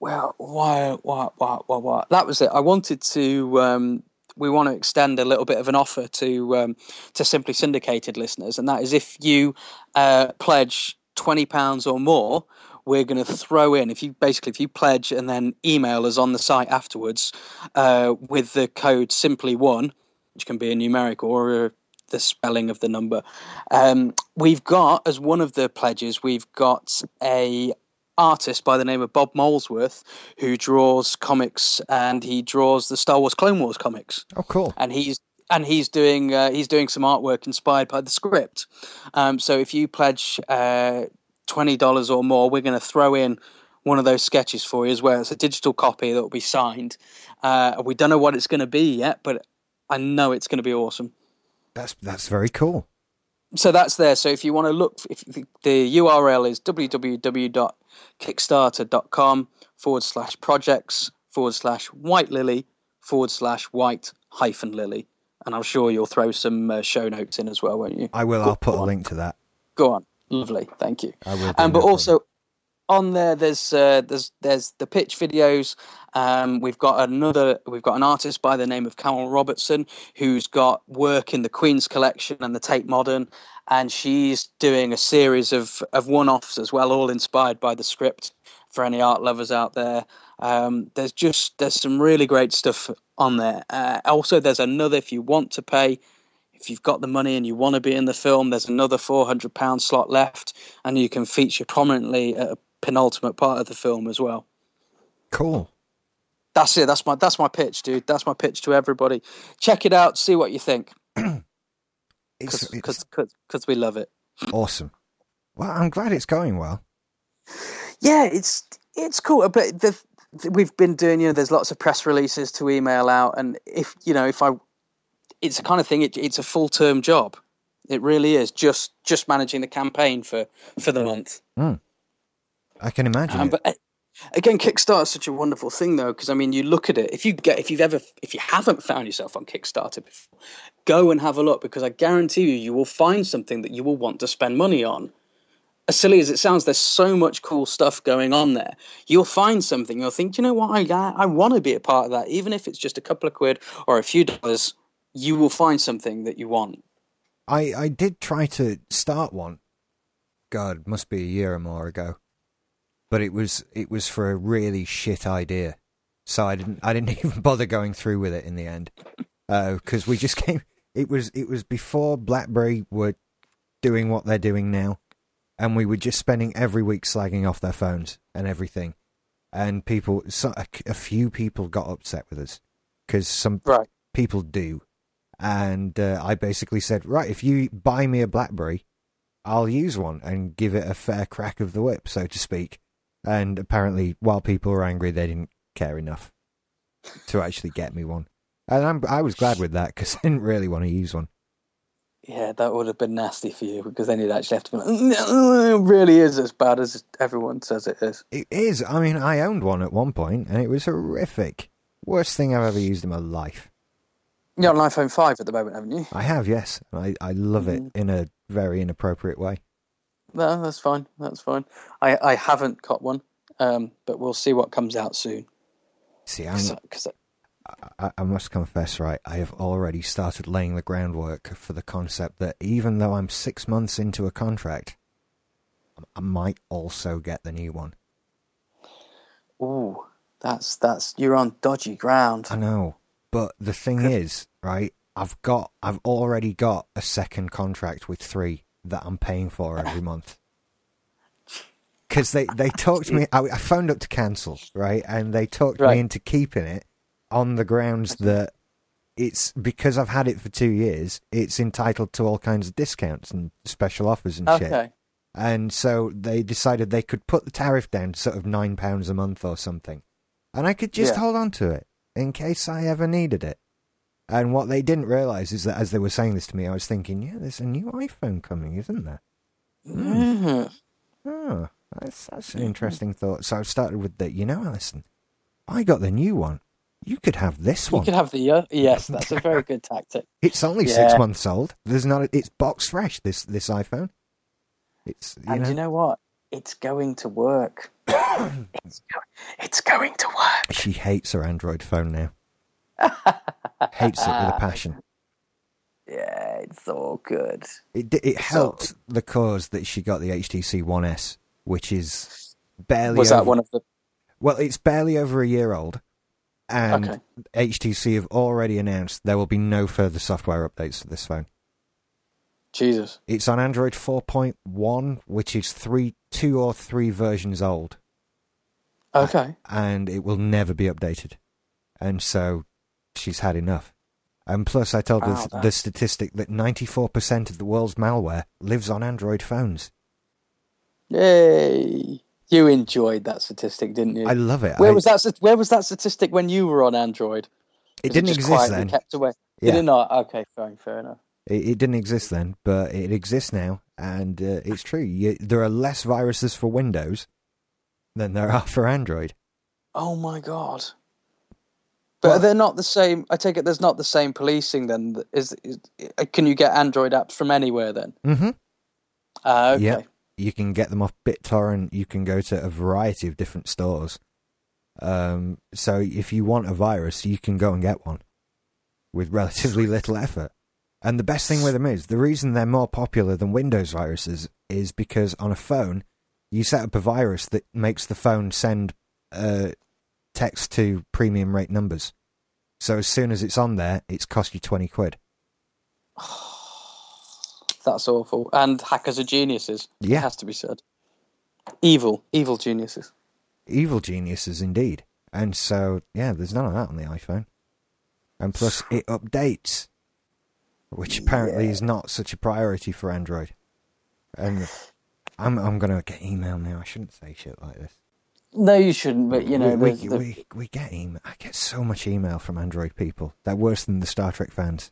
well why why why why, why? that was it i wanted to um we want to extend a little bit of an offer to um, to simply syndicated listeners, and that is if you uh, pledge twenty pounds or more, we're going to throw in if you basically if you pledge and then email us on the site afterwards uh, with the code simply one, which can be a numeric or a, the spelling of the number. Um, we've got as one of the pledges, we've got a artist by the name of Bob Molesworth who draws comics and he draws the Star Wars Clone Wars comics
Oh, cool.
and he's and he's doing uh, he's doing some artwork inspired by the script. Um, so if you pledge uh, twenty dollars or more, we're going to throw in one of those sketches for you as well. It's a digital copy that will be signed. Uh, we don't know what it's going to be yet, but I know it's going to be awesome.
That's that's very cool.
So that's there. So if you want to look, if the, the URL is www.kickstarter.com forward slash projects forward slash white lily forward slash white hyphen lily. And I'm sure you'll throw some uh, show notes in as well, won't you?
I will.
Go
I'll put a
on.
link to that.
Go on. Lovely. Thank you.
I will.
Um, but also on there, there's uh, there's there's the pitch videos. Um, we've got another. We've got an artist by the name of Carol Robertson who's got work in the Queen's collection and the Tate Modern, and she's doing a series of of one-offs as well, all inspired by the script. For any art lovers out there, um, there's just there's some really great stuff on there. Uh, also, there's another if you want to pay if you've got the money and you want to be in the film, there's another four hundred pound slot left, and you can feature prominently at a penultimate part of the film as well.
cool.
That's it. That's my that's my pitch, dude. That's my pitch to everybody. Check it out. See what you think,
It's, it's
because we love it.
awesome. Well, I'm glad it's going well.
Yeah, it's it's cool. But the, we've been doing, you know, there's lots of press releases to email out, and if you know, if I, it's the kind of thing. It, it's a full term job. It really is. Just just managing the campaign for for the month. Hmm.
I can imagine.
Um, but uh, again, Kickstarter is such a wonderful thing, though, because I mean, you look at it. If you get, if you've ever, if you haven't found yourself on Kickstarter before, go and have a look because I guarantee you, you will find something that you will want to spend money on. As silly as it sounds, there's so much cool stuff going on there. You'll find something. You'll think, "Do you know what? I I, I want to be a part of that, even if it's just a couple of quid or a few dollars. You will find something that you want.
I I did try to start one. God, must be a year or more ago. But it was it was for a really shit idea, so I didn't I didn't even bother going through with it in the end, because we just came. It was it was before BlackBerry were doing what they're doing now, and we were just spending every week slagging off their phones and everything, and people so, a, a few people got upset with us because some
Right.
people do, and uh, I basically said, right, if you buy me a BlackBerry, I'll use one and give it a fair crack of the whip, so to speak. And apparently, while people were angry, they didn't care enough to actually get me one. And I'm, I was glad with that because I didn't really want to use one.
Yeah, that would have been nasty for you because then you'd actually have to be like, no, it really is as bad as everyone says it is.
It is. I mean, I owned one at one point, and it was horrific. Worst thing I've ever used in my life.
You're on an iPhone 5 at the moment, haven't you?
I have, yes. I, I love it
Mm.
in a very inappropriate way.
No, that's fine. That's fine. I, I haven't got one, um, but we'll see what comes out soon.
See, I'm,
Because
I, I must confess, right, I have already started laying the groundwork for the concept that even though I'm six months into a contract, I might also get the new one.
ooh, that's that's you're on dodgy ground.
I know, but the thing is, right, I've got, I've already got a second contract with three that I'm paying for every month. Because they, they talked me, I, I phoned up to cancel, right, and they talked
Right.
me into keeping it on the grounds that it's because I've had it for two years, it's entitled to all kinds of discounts and special offers and shit.
Okay.
And so they decided they could put the tariff down to sort of nine pounds a month or something. And I could just
Yeah.
hold on to it in case I ever needed it. And what they didn't realise is that as they were saying this to me, I was thinking, yeah, there's a new iPhone coming, isn't there?
Mhm.
Oh, that's, that's an interesting thought. So I started with the, you know, Alison, I got the new one. You could have this one.
You could have the uh, yes. That's a very good tactic.
It's only six months old. There's not. A, it's box fresh. This this iPhone. It's you
and
know,
you know what? It's going to work. it's, it's going to work.
she hates her Android phone now. hates it with a passion.
Yeah, it's all good.
It it
So-
helped the cause that she got the HTC One S, which is barely
Was
over,
that one of the?
well, it's barely over a year old, and
Okay.
HTC have already announced there will be no further software updates for this phone.
Jesus.
It's on Android 4.1, which is three, two or three versions old.
Okay.
and it will never be updated. And so she's had enough. And plus, I told
Wow,
th- the statistic that 94% of the world's malware lives on Android phones.
Yay! You enjoyed that statistic, didn't you?
I love it.
where
I-
was that? Where was that statistic when you were on Android?
It didn't
just
exist then.
Kept away.
Yeah.
Did it not? Okay, fine, fair enough.
It, it didn't exist then, but it exists now, and uh, it's true. You, there are less viruses for Windows than there are for Android.
Oh my god! But
Well-
they're not the same. I take it there's not the same policing then. Is, is can you get Android apps from anywhere then?
hmm
Uh, okay.
Yeah. You can get them off BitTorrent. You can go to a variety of different stores. Um, so if you want a virus, you can go and get one with relatively little effort. And the best thing with them is the reason they're more popular than Windows viruses is because on a phone, you set up a virus that makes the phone send uh, text to premium rate numbers. So as soon as it's on there, it's cost you 20 quid.
That's awful. And hackers are geniuses. It
Yeah.
has to be said. Evil, evil geniuses.
evil geniuses indeed. And so, yeah, there's none of that on the iPhone. And plus, it updates, which apparently is not such a priority for Android. And I'm I'm gonna get email now. I shouldn't say shit like this.
No, you shouldn't. But you know,
we, we,
the-
we, we get email. I get so much email from Android people. They're worse than the Star Trek fans.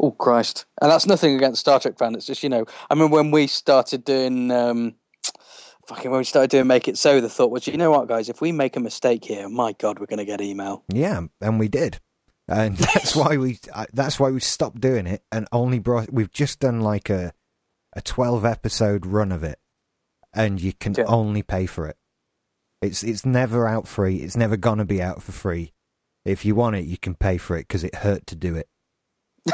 Oh Christ! And that's nothing against Star Trek fans. It's just you know, I mean, when we started doing, um, fucking, when we started doing Make It So, the thought was, you know what, guys, if we make a mistake here, my God, we're going to get email.
Yeah, and we did, and that's why we uh, that's why we stopped doing it and only brought. We've just done like a a twelve episode run of it, and you can
Yeah.
only pay for it. It's it's never out free. It's never gonna be out for free. If you want it, you can pay for it because it hurt to do it.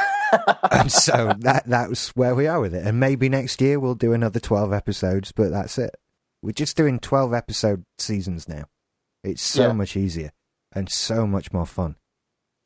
and so that that was where we are with it. And maybe next year we'll do another twelve episodes, but that's it. We're just doing twelve episode seasons now. It's so
Yeah.
much easier and so much more fun.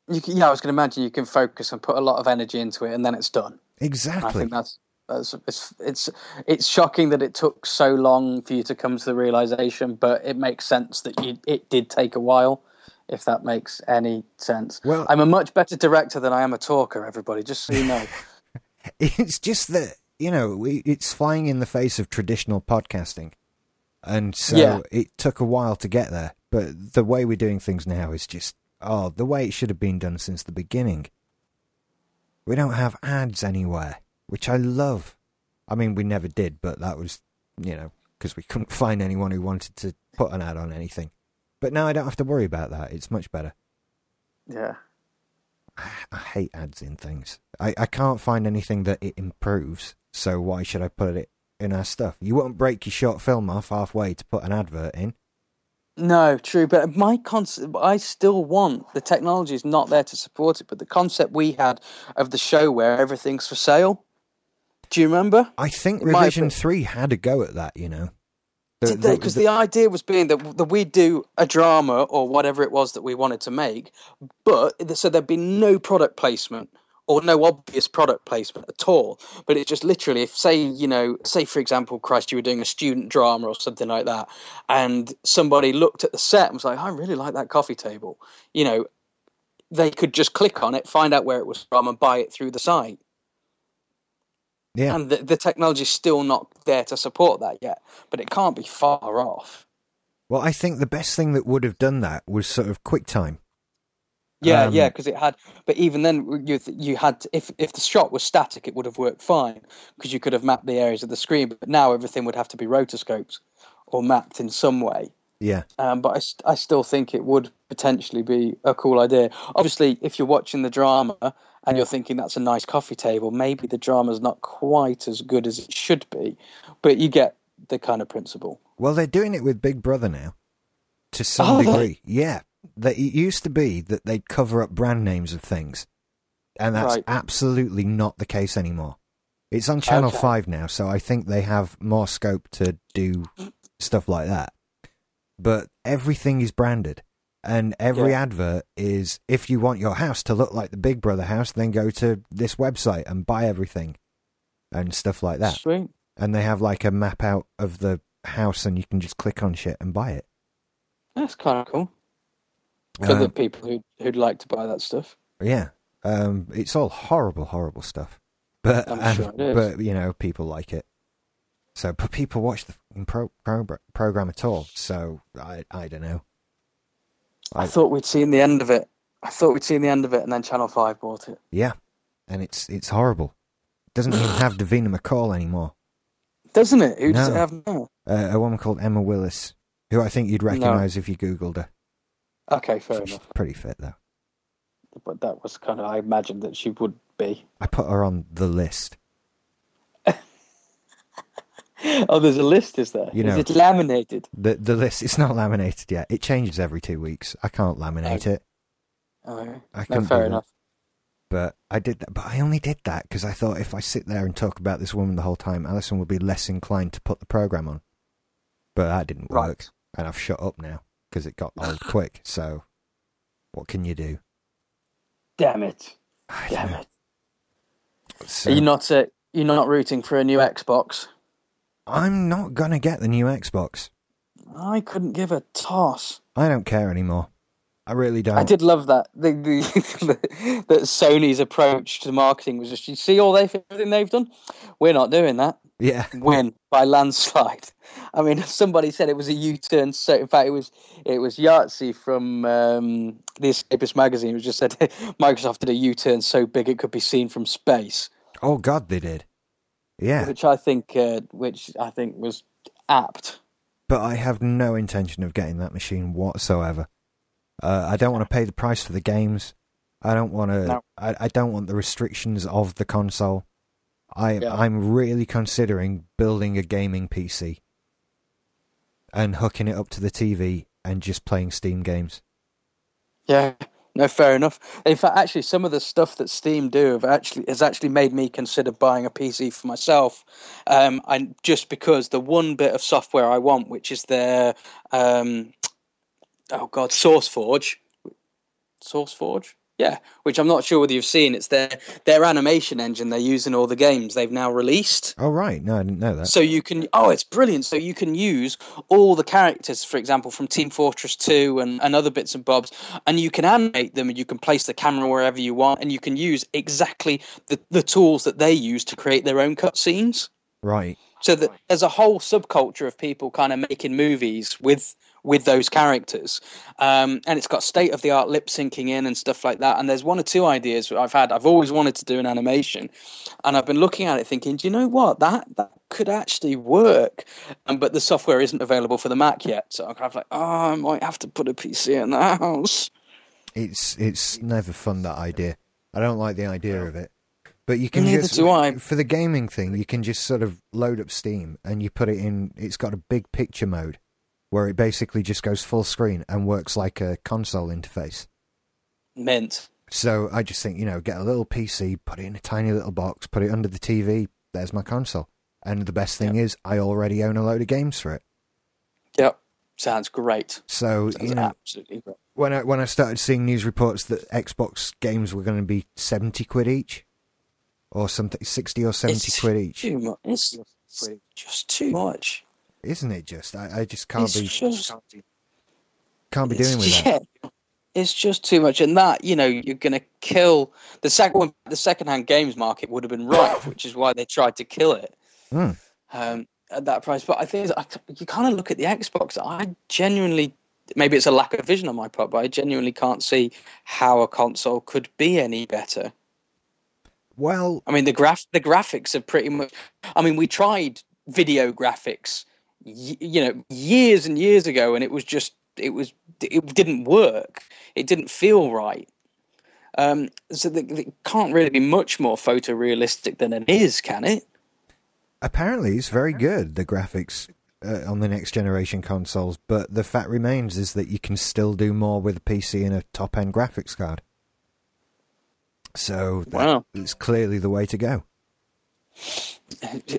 You can, yeah, I was going to imagine you can focus and put a lot of energy into it, and then it's done.
Exactly.
I think that's. It's it's it's shocking that it took so long for you to come to the realization, but it makes sense that you, it did take a while. if that makes any sense.
Well-
I'm a much better director than I am a talker. Everybody, just so you know.
It's just that you know we, it's flying in the face of traditional podcasting, and so
Yeah.
it took a while to get there. But the way we're doing things now is just oh, the way it should have been done since the beginning. We don't have ads anywhere, which I love. I mean, we never did, but that was you know because we couldn't find anyone who wanted to put an ad on anything. But now I don't have to worry about that. It's much better.
yeah.
I hate ads in things. I, I can't find anything that it improves, so why should I put it in our stuff? You won't break your short film off halfway to put an advert in.
No, true. But my concept, I still want the technology is not there to support it. But the concept we had of the show where everything's for sale. Do you remember?
I think
It
Revision. 3 had a go at that, you know. The- the-
Because
the-
the, idea was being that, that we'd do a drama or whatever it was that we wanted to make, but so there'd be no product placement or no obvious product placement at all. But it's just literally, if say you know, say for example, Christ, you were doing a student drama or something like that, and somebody looked at the set and was like, "I really like that coffee table," you know, they could just click on it, find out where it was from, and buy it through the site.
Yeah.
And the, the is still not there to support that yet, but it can't be far off.
Well, I think the best thing that would have done that was sort of QuickTime.
Yeah,
Um,
yeah, because it had. But even then, you you had to, if if the shot was static, it would have worked fine because you could have mapped the areas of the screen. But now everything would have to be rotoscoped or mapped in some way.
Yeah.
Um, but I, I still think it would potentially be a cool idea. Obviously, if you're watching the drama and you're thinking that's a nice coffee table, maybe the drama's not quite as good as it should be, but you get the kind of principle.
Well, they're doing it with Big Brother now, to some
Are they?
degree. Yeah, that it used to be that they'd cover up brand names of things, and that's
Right.
absolutely not the case anymore. It's on Channel
Okay.
Five now, so I think they have more scope to do stuff like that. But everything is branded, and every
Yeah.
advert is if you want your house to look like the Big Brother house, then go to this website and buy everything and stuff like that
Sweet.
and they have like a map out of the house and you can just click on shit and buy it.
That's kind of cool for
Um,
the people who who'd like to buy that stuff.
yeah. Um, it's all horrible, horrible stuff. But um,
sure
but you know, people like it. So, but people watch the pro, pro, program at all. So I I don't know.
I
I-
thought we'd seen the end of it. I thought we'd seen the end of it, and then Channel Five bought it.
Yeah, and it's it's horrible. It doesn't even have Davina McCall anymore.
Doesn't it? Who does it have now?
Uh, a woman called Emma Willis, who I think you'd recognise if you googled her.
Okay, fair
She's
enough.
pretty fit though.
But that was kind of I imagined that she would be.
I put her on the list.
Oh, there's a list, is there?
You
is it laminated?
The the list it's not laminated yet. It changes every two weeks. I can't laminate it.
Oh.
I
no,
couldn't
fair enough.
But I did that. But I only did that because I thought if I sit there and talk about this woman the whole time, Alison would be less inclined to put the program on. But that didn't work,
Right.
and I've shut up now because it got old quick. So, what can you do?
Damn it! Damn
know.
it!
So,
Are you not? Uh, you're not rooting for a new Xbox?
I'm not gonna get the new Xbox.
I couldn't give a toss.
I don't care anymore. I really don't.
I did love that. The, the, that Sony's approach to marketing was just, you see all they everything they've done. We're not doing that.
Yeah,
Win by landslide. I mean, somebody said it was a U-turn. So, in fact, it was it was Yahtzee from um, the Escapist magazine. It just said Microsoft did a U-turn so big it could be seen from space,
Oh God, they did. Yeah,
which I think uh, which I think was apt.
but I have no intention of getting that machine whatsoever. Uh, I don't want to pay the price for the games. I don't want to.
No.
I, I don't want the restrictions of the console. I
Yeah.
I'm really considering building a gaming PC and hooking it up to the TV and just playing Steam games.
Yeah, no, fair enough. In fact, actually, some of the stuff that Steam do have actually has actually made me consider buying a PC for myself. Um, just because the one bit of software I want, which is their um, oh god, SourceForge, SourceForge, Yeah, which I'm not sure whether you've seen. It's their their animation engine they use in all the games they've now released.
Oh right, no, I didn't know that.
So you can oh, it's brilliant. So you can use all the characters, for example, from Team Fortress 2 and, and other bits and bobs, and you can animate them and you can place the camera wherever you want, and you can use exactly the, the tools that they use to create their own cutscenes.
right.
So that there's a whole subculture of people kind of making movies with with those characters, um, and it's got state of the art lip syncing in and stuff like that. And there's one or two ideas I've had. I've always wanted to do an animation, and I've been looking at it thinking, do you know what that that could actually work, um, but the software isn't available for the Mac yet. So I'm kind of like, oh, I might have to put a PC in the house.
It's it's never fun that idea. I don't like the idea of it. But you can
Neither
just
do I.
for the gaming thing, you can just sort of load up Steam and you put it in. It's got a big picture mode where it basically just goes full screen and works like a console interface.
Mint.
So I just think you know, get a little PC, put it in a tiny little box, put it under the TV. There's my console. And the best thing is, I already own a load of games for it.
Yep. Sounds great.
So
Sounds
you know,
absolutely great.
when I when I started seeing news reports that Xbox games were going to be seventy quid each, or something sixty or seventy
It's
quid each,
Too much. It's just too much.
Isn't it? Just I, I just can't
It's
be
just-
can't be doing with that.
It's just too much, and that you know you're going to kill the second. The second-hand games market would have been ripe, which is why they tried to kill it
Mm.
um, at that price. But I think I, you kind of look at the Xbox. I genuinely, maybe it's a lack of vision on my part, but I genuinely can't see how a console could be any better.
Well,
I mean, the graph the graphics are pretty much. I mean, we tried video graphics, you know, years and years ago, and it was just it was it didn't work. It didn't feel right. Um, so it can't really be much more photorealistic than it is, can it?
apparently it's very good the graphics uh, on the next generation consoles, but the fact remains is that you can still do more with a PC and a top end graphics card. So that
Wow.
is clearly the way to go.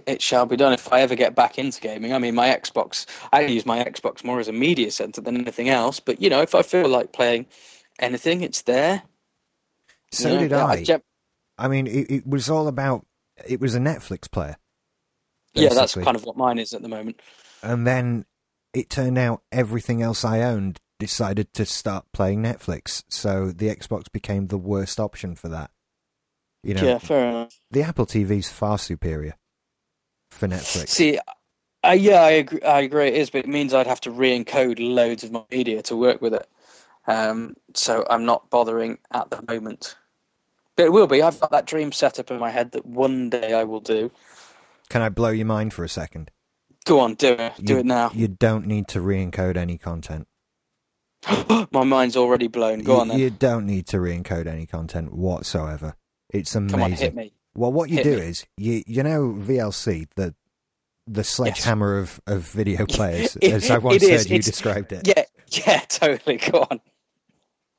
It, shall be done if I ever get back into gaming. I mean, my Xbox, I use my Xbox more as a media center than anything else. But you know, if I feel like playing anything, it's there.
So
You know,
did
yeah,
I.
gen-
I mean, it, it was all about. It was a Netflix player,
yeah, that's kind of what mine is at the moment.
and then it turned out everything else I owned decided to start playing Netflix. So the Xbox became the worst option for that. You know,
Yeah, fair enough.
the Apple TV's far superior for Netflix.
See, uh, yeah, I agree, I agree it is, but it means I'd have to re-encode loads of my media to work with it. Um, so I'm not bothering at the moment. But it will be. I've got that dream set up in my head that one day I will do.
Can I blow your mind for a second?
Go on, do it. Do
You-
it now.
You don't need to re-encode any content.
my mind's already blown. Go
you,
on then.
you don't need to re-encode any content whatsoever. It's amazing.
On.
Well, what you
Hit
do
me.
is you you know VLC the the sledgehammer of, of video players,
It-
as I once
it is,
said, you
it's-
described it.
Yeah, yeah, totally. Go on.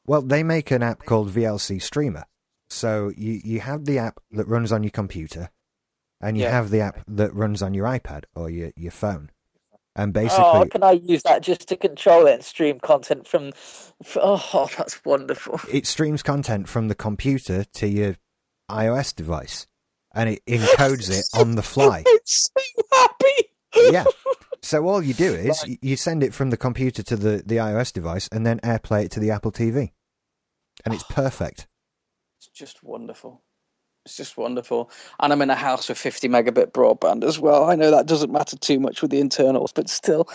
Well, they make an app called VLC Streamer. So you you have the app that runs on your computer, and you
Yeah.
have the app that runs on your iPad or your your phone, and oh, basically
Oh, can I use that just to control it and stream content from? Oh, that's wonderful.
it streams content from the computer to your iOS device, and it encodes it on the fly.
I'm so happy.
yeah. So all you do is y you send it from the computer to the, the iOS device and then AirPlay it to the Apple TV. And it's perfect.
It's just wonderful. It's just wonderful. And I'm in a house with 50 megabit broadband as well. I know that doesn't matter too much with the internals, but still,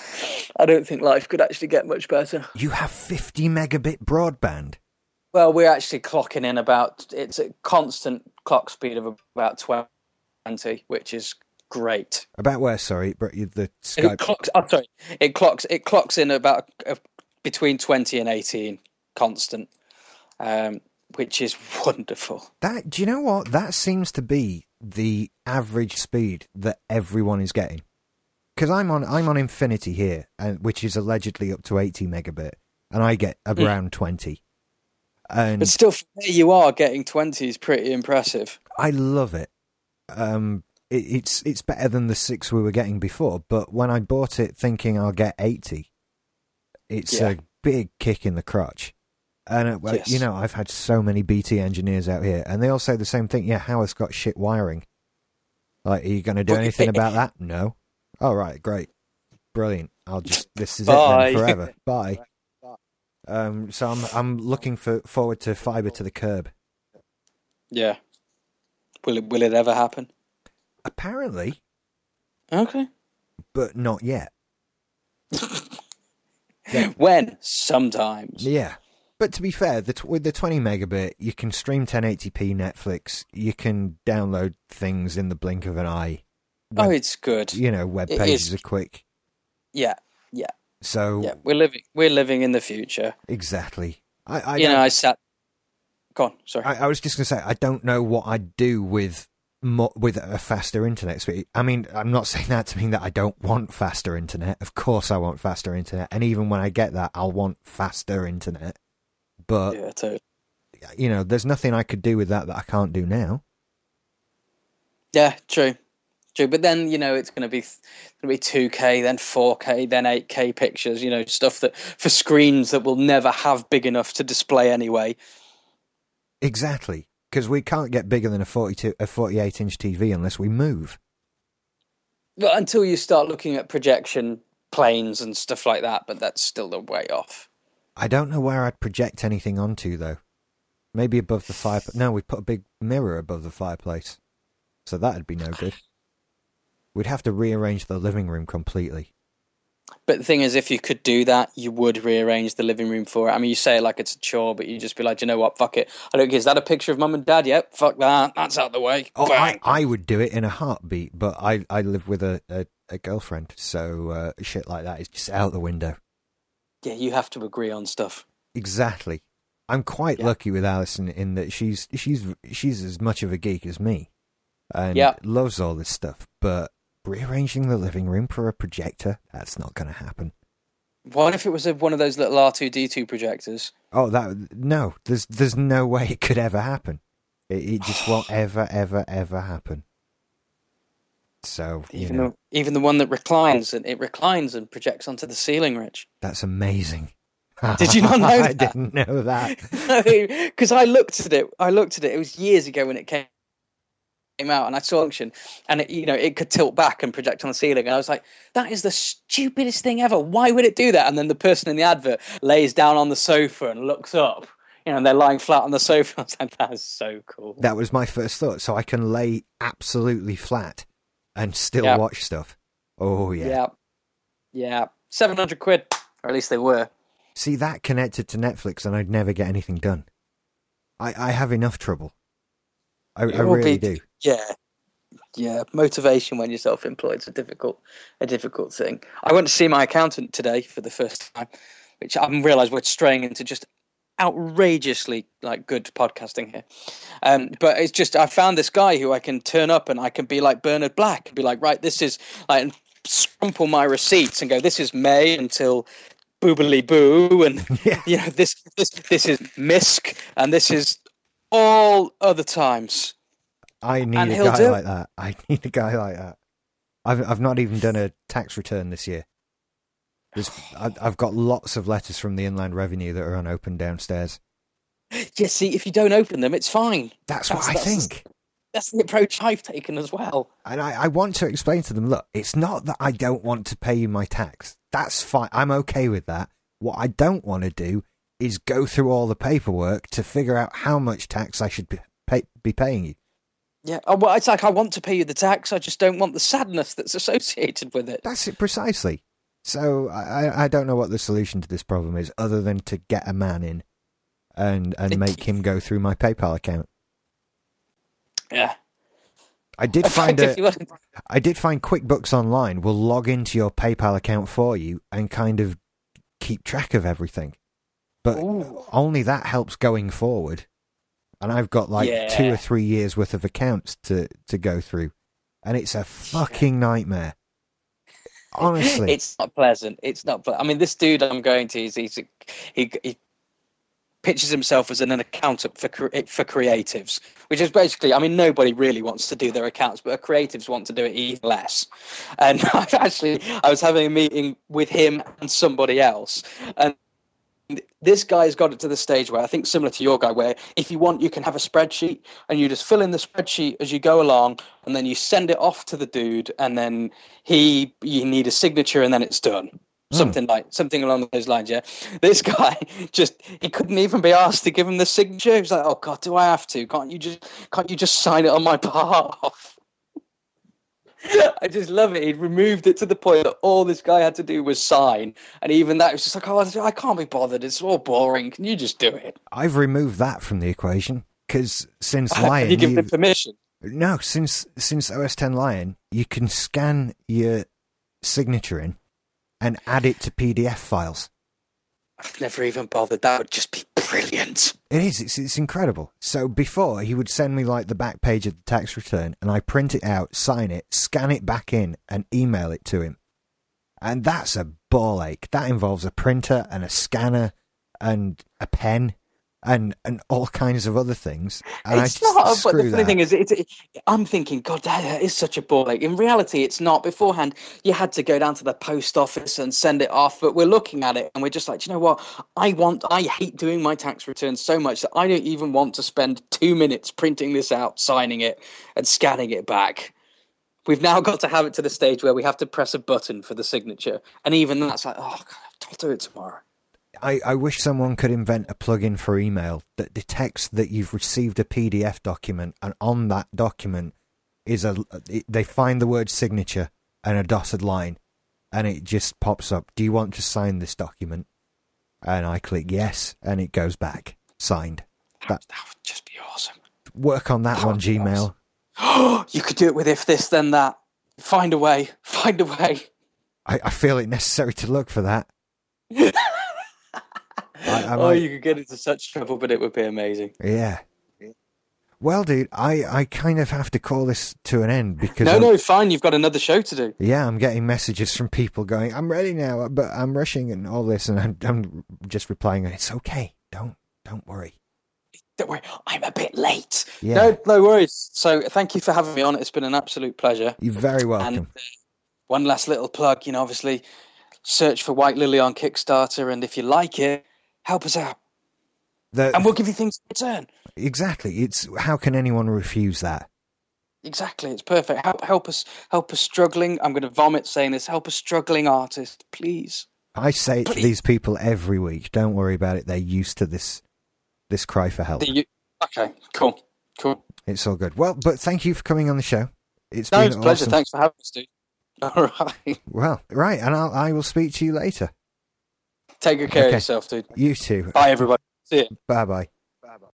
I don't think life could actually get much better.
You have 50 megabit broadband.
Well, we're actually clocking in about, it's a constant clock speed of about 20, which is great.
About where, sorry, but the
It clocks, I'm sorry, it clocks, it clocks in about uh, between 20 and 18 constant, um, which is wonderful.
That do you know what? That seems to be the average speed that everyone is getting. Because I'm on I'm on Infinity here, and which is allegedly up to 80 megabit, and I get around 20. And
But still, where you are, getting 20 is pretty impressive.
I love it. Um, it, it's it's better than the six we were getting before. But when I bought it thinking I'll get eighty, it's
Yeah.
a big kick in the crotch. And uh, well,
Yes.
you know, I've had so many BT engineers out here, and they all say the same thing. Yeah, Howard's got shit wiring. Like, are you going to do anything about that? No. All right, great, brilliant. I'll just this is
Bye.
it then forever. Bye. Um, so I'm I'm looking for forward to fiber to the curb.
Yeah. Will it will it ever happen?
Apparently,
Okay.
but not yet. Yeah.
When? Sometimes.
Yeah. But to be fair, the t- with the 20 megabit, you can stream 1080p Netflix. You can download things in the blink of an eye.
Oh, it's good.
you know, web pages are quick.
Yeah.
So
Yeah. We're living we're living in the future.
exactly. I I,
you know, I sat Go on, sorry.
I I was just going to say I don't know what I'd do with with a faster internet speed. I mean, I'm not saying that to mean that I don't want faster internet. Of course, I want faster internet, and even when I get that, I'll want faster internet. But
yeah, totally.
you know, there's nothing I could do with that that I can't do now.
Yeah, true. True. But then, you know, it's gonna be gonna be two K, then four K, then eight K pictures, you know, stuff that for screens that will never have big enough to display anyway.
Exactly, because we can't get bigger than a 42, a 48 inch TV unless we move.
Well, until you start looking at projection planes and stuff like that, but that's still the way off.
I don't know where I'd project anything onto though. Maybe above the fire. No, we put a big mirror above the fireplace, so that'd be no good. We'd have to rearrange the living room completely.
But the thing is, if you could do that, you would rearrange the living room for it. I mean, you say it like it's a chore, but you just be like, you know what, fuck it. I don't care. Is that a picture of mum and dad? Yep, fuck that. That's out the way.
Oh, I, I would do it in a heartbeat, but I I live with a a, a girlfriend, so uh, shit like that is just out the window.
Yeah, you have to agree on stuff.
Exactly. I'm quite
Yeah.
lucky with Alison in that she's she's she's as much of a geek as me, and
Yeah.
loves all this stuff. But rearranging the living room for a projector, that's not going to happen.
What if it was a, one of those little R2D2 projectors?
Oh, that no, there's there's no way it could ever happen. It, it just won't ever ever ever happen. So
Even
know
the even the one that reclines and it reclines and projects onto the ceiling, Rich.
that's amazing.
Did you not know
I didn't know that.
Because I looked at it. I looked at it. It was years ago when it came came out, and I saw function, and it, you know it could tilt back and project on the ceiling, and I was like, "That is the stupidest thing ever. Why would it do that?" And then the person in the advert lays down on the sofa and looks up. You know, and they're lying flat on the sofa. I was like, "That is so cool."
That was my first thought. So I can lay absolutely flat and still
Yeah.
watch stuff. Oh yeah.
yeah, yeah, seven hundred quid, or at least they were.
See that connected to Netflix, and I'd never get anything done. I, I have enough trouble. I, I really
be-
do.
Yeah, yeah. Motivation when you're self-employed is a difficult, a difficult thing. I went to see my accountant today for the first time, which I realised we're straying into just outrageously like good podcasting here. Um, but it's just I found this guy who I can turn up and I can be like Bernard Black and be like, right, this is like and scrumple my receipts and go, this is May until boobily boo and
Yeah.
you know this this this is misc and this is all other times.
I need
And
a guy
do
like that. I need a guy like that. I've I've not even done a tax return this year. There's, I've got lots of letters from the Inland Revenue that are unopened downstairs.
Yeah, see, if you don't open them, it's fine.
That's,
That's-
what I think.
That's the approach I've taken as well.
And I, I want to explain to them, look, it's not that I don't want to pay you my tax. That's fine. I'm okay with that. What I don't want to do is go through all the paperwork to figure out how much tax I should be, pay, be paying you.
Yeah, oh, well, it's like I want to pay you the tax, I just don't want the sadness that's associated with it.
That's it precisely. So I, I- don't know what the solution to this problem is, other than to get a man in and and make him go through my PayPal account.
Yeah.
I did find a, I did find QuickBooks Online will log into your PayPal account for you and kind of keep track of everything. But
Ooh.
only that helps going forward. And I've got like two or three years worth of accounts to, to go through. And it's a fucking nightmare. Honestly.
it's not pleasant. It's not. Ple- I mean, this dude I'm going to, he's, he's he he pitches himself as an, an accountant for for creatives, which is basically. I mean, nobody really wants to do their accounts, but creatives want to do it even less. And I've actually, I was having a meeting with him and somebody else, and this guy's got it to the stage where I think similar to your guy, where if you want, you can have a spreadsheet and you just fill in the spreadsheet as you go along, and then you send it off to the dude, and then he you need a signature, and then it's done. Hmm. Something like something along those lines, yeah. This guy just he couldn't even be asked to give him the signature. He was like, "Oh God, do I have to? Can't you just can't you just sign it on my behalf?" I just love it. He'd removed it to the point that all this guy had to do was sign, and even that was just like, "Oh, I can't be bothered. It's all boring. Can you just do it?"
I've removed that from the equation because since Lion,
you given him permission?
no, since since OS 10 Lion, you can scan your signature in and add it to PDF files.
I've never even bothered. That would just be brilliant.
It is. It's, it's incredible. So before he would send me like the back page of the tax return, and I print it out, sign it, scan it back in, and email it to him. And that's a ball ache. That involves a printer and a scanner and a pen and and all kinds of other things. And
it's
I just
not. But the funny
that.
thing is, it's, it, I'm thinking, God, that is such a bore. Like In reality, it's not. Beforehand, you had to go down to the post office and send it off. But we're looking at it and we're just like, "Do you know what? I want. I hate doing my tax return so much that I don't even want to spend two minutes printing this out, signing it, and scanning it back. We've now got to have it to the stage where we have to press a button for the signature, and even that's like, oh, God, I'll do it tomorrow.
I, I wish someone could invent a plugin for email that detects that you've received a PDF document, and on that document is a they find the word signature and a dotted line, and it just pops up. Do you want to sign this document? And I click yes, and it goes back signed.
That, that would just be awesome.
Work on that
That be
Gmail.
you could do it with if this then that. Find a way. Find a way.
I, I feel it necessary to look for that. I
oh,
might-
you could get into such trouble, but it would be amazing.
Yeah. Well, dude, I, I kind of have to call this to an end because
No,
I'm-
no, fine. You've got another show to do.
Yeah, I'm getting messages from people going, "I'm ready now, but I'm rushing and all this," and I'm, I'm just replying, "It's okay. Don't don't worry."
Don't worry, I'm a bit late.
Yeah,
No, no worries. So, thank you for having me on. It's been an absolute pleasure.
you're very
And
welcome.
uh, one last little plug. You know, obviously, search for White Lily on Kickstarter, and if you like it, help us out,
The-
and we'll give you things in return.
exactly. It's how can anyone refuse that?
Exactly, it's perfect. Help, help us, help us struggling. I'm going to vomit saying this. Help us struggling artist, please.
I say it to these people every week. Don't worry about it. They're used to this this cry for help.
You- okay, cool, cool.
It's all good. Well, but thank you for coming on the show. It's
No,
been
it's a pleasure. Thanks for having us, dude. All right,
Well, right, and I'll, I will speak to you later.
Take good care
Okay.
of yourself, dude.
You too.
Bye, everybody. See you.
Bye bye.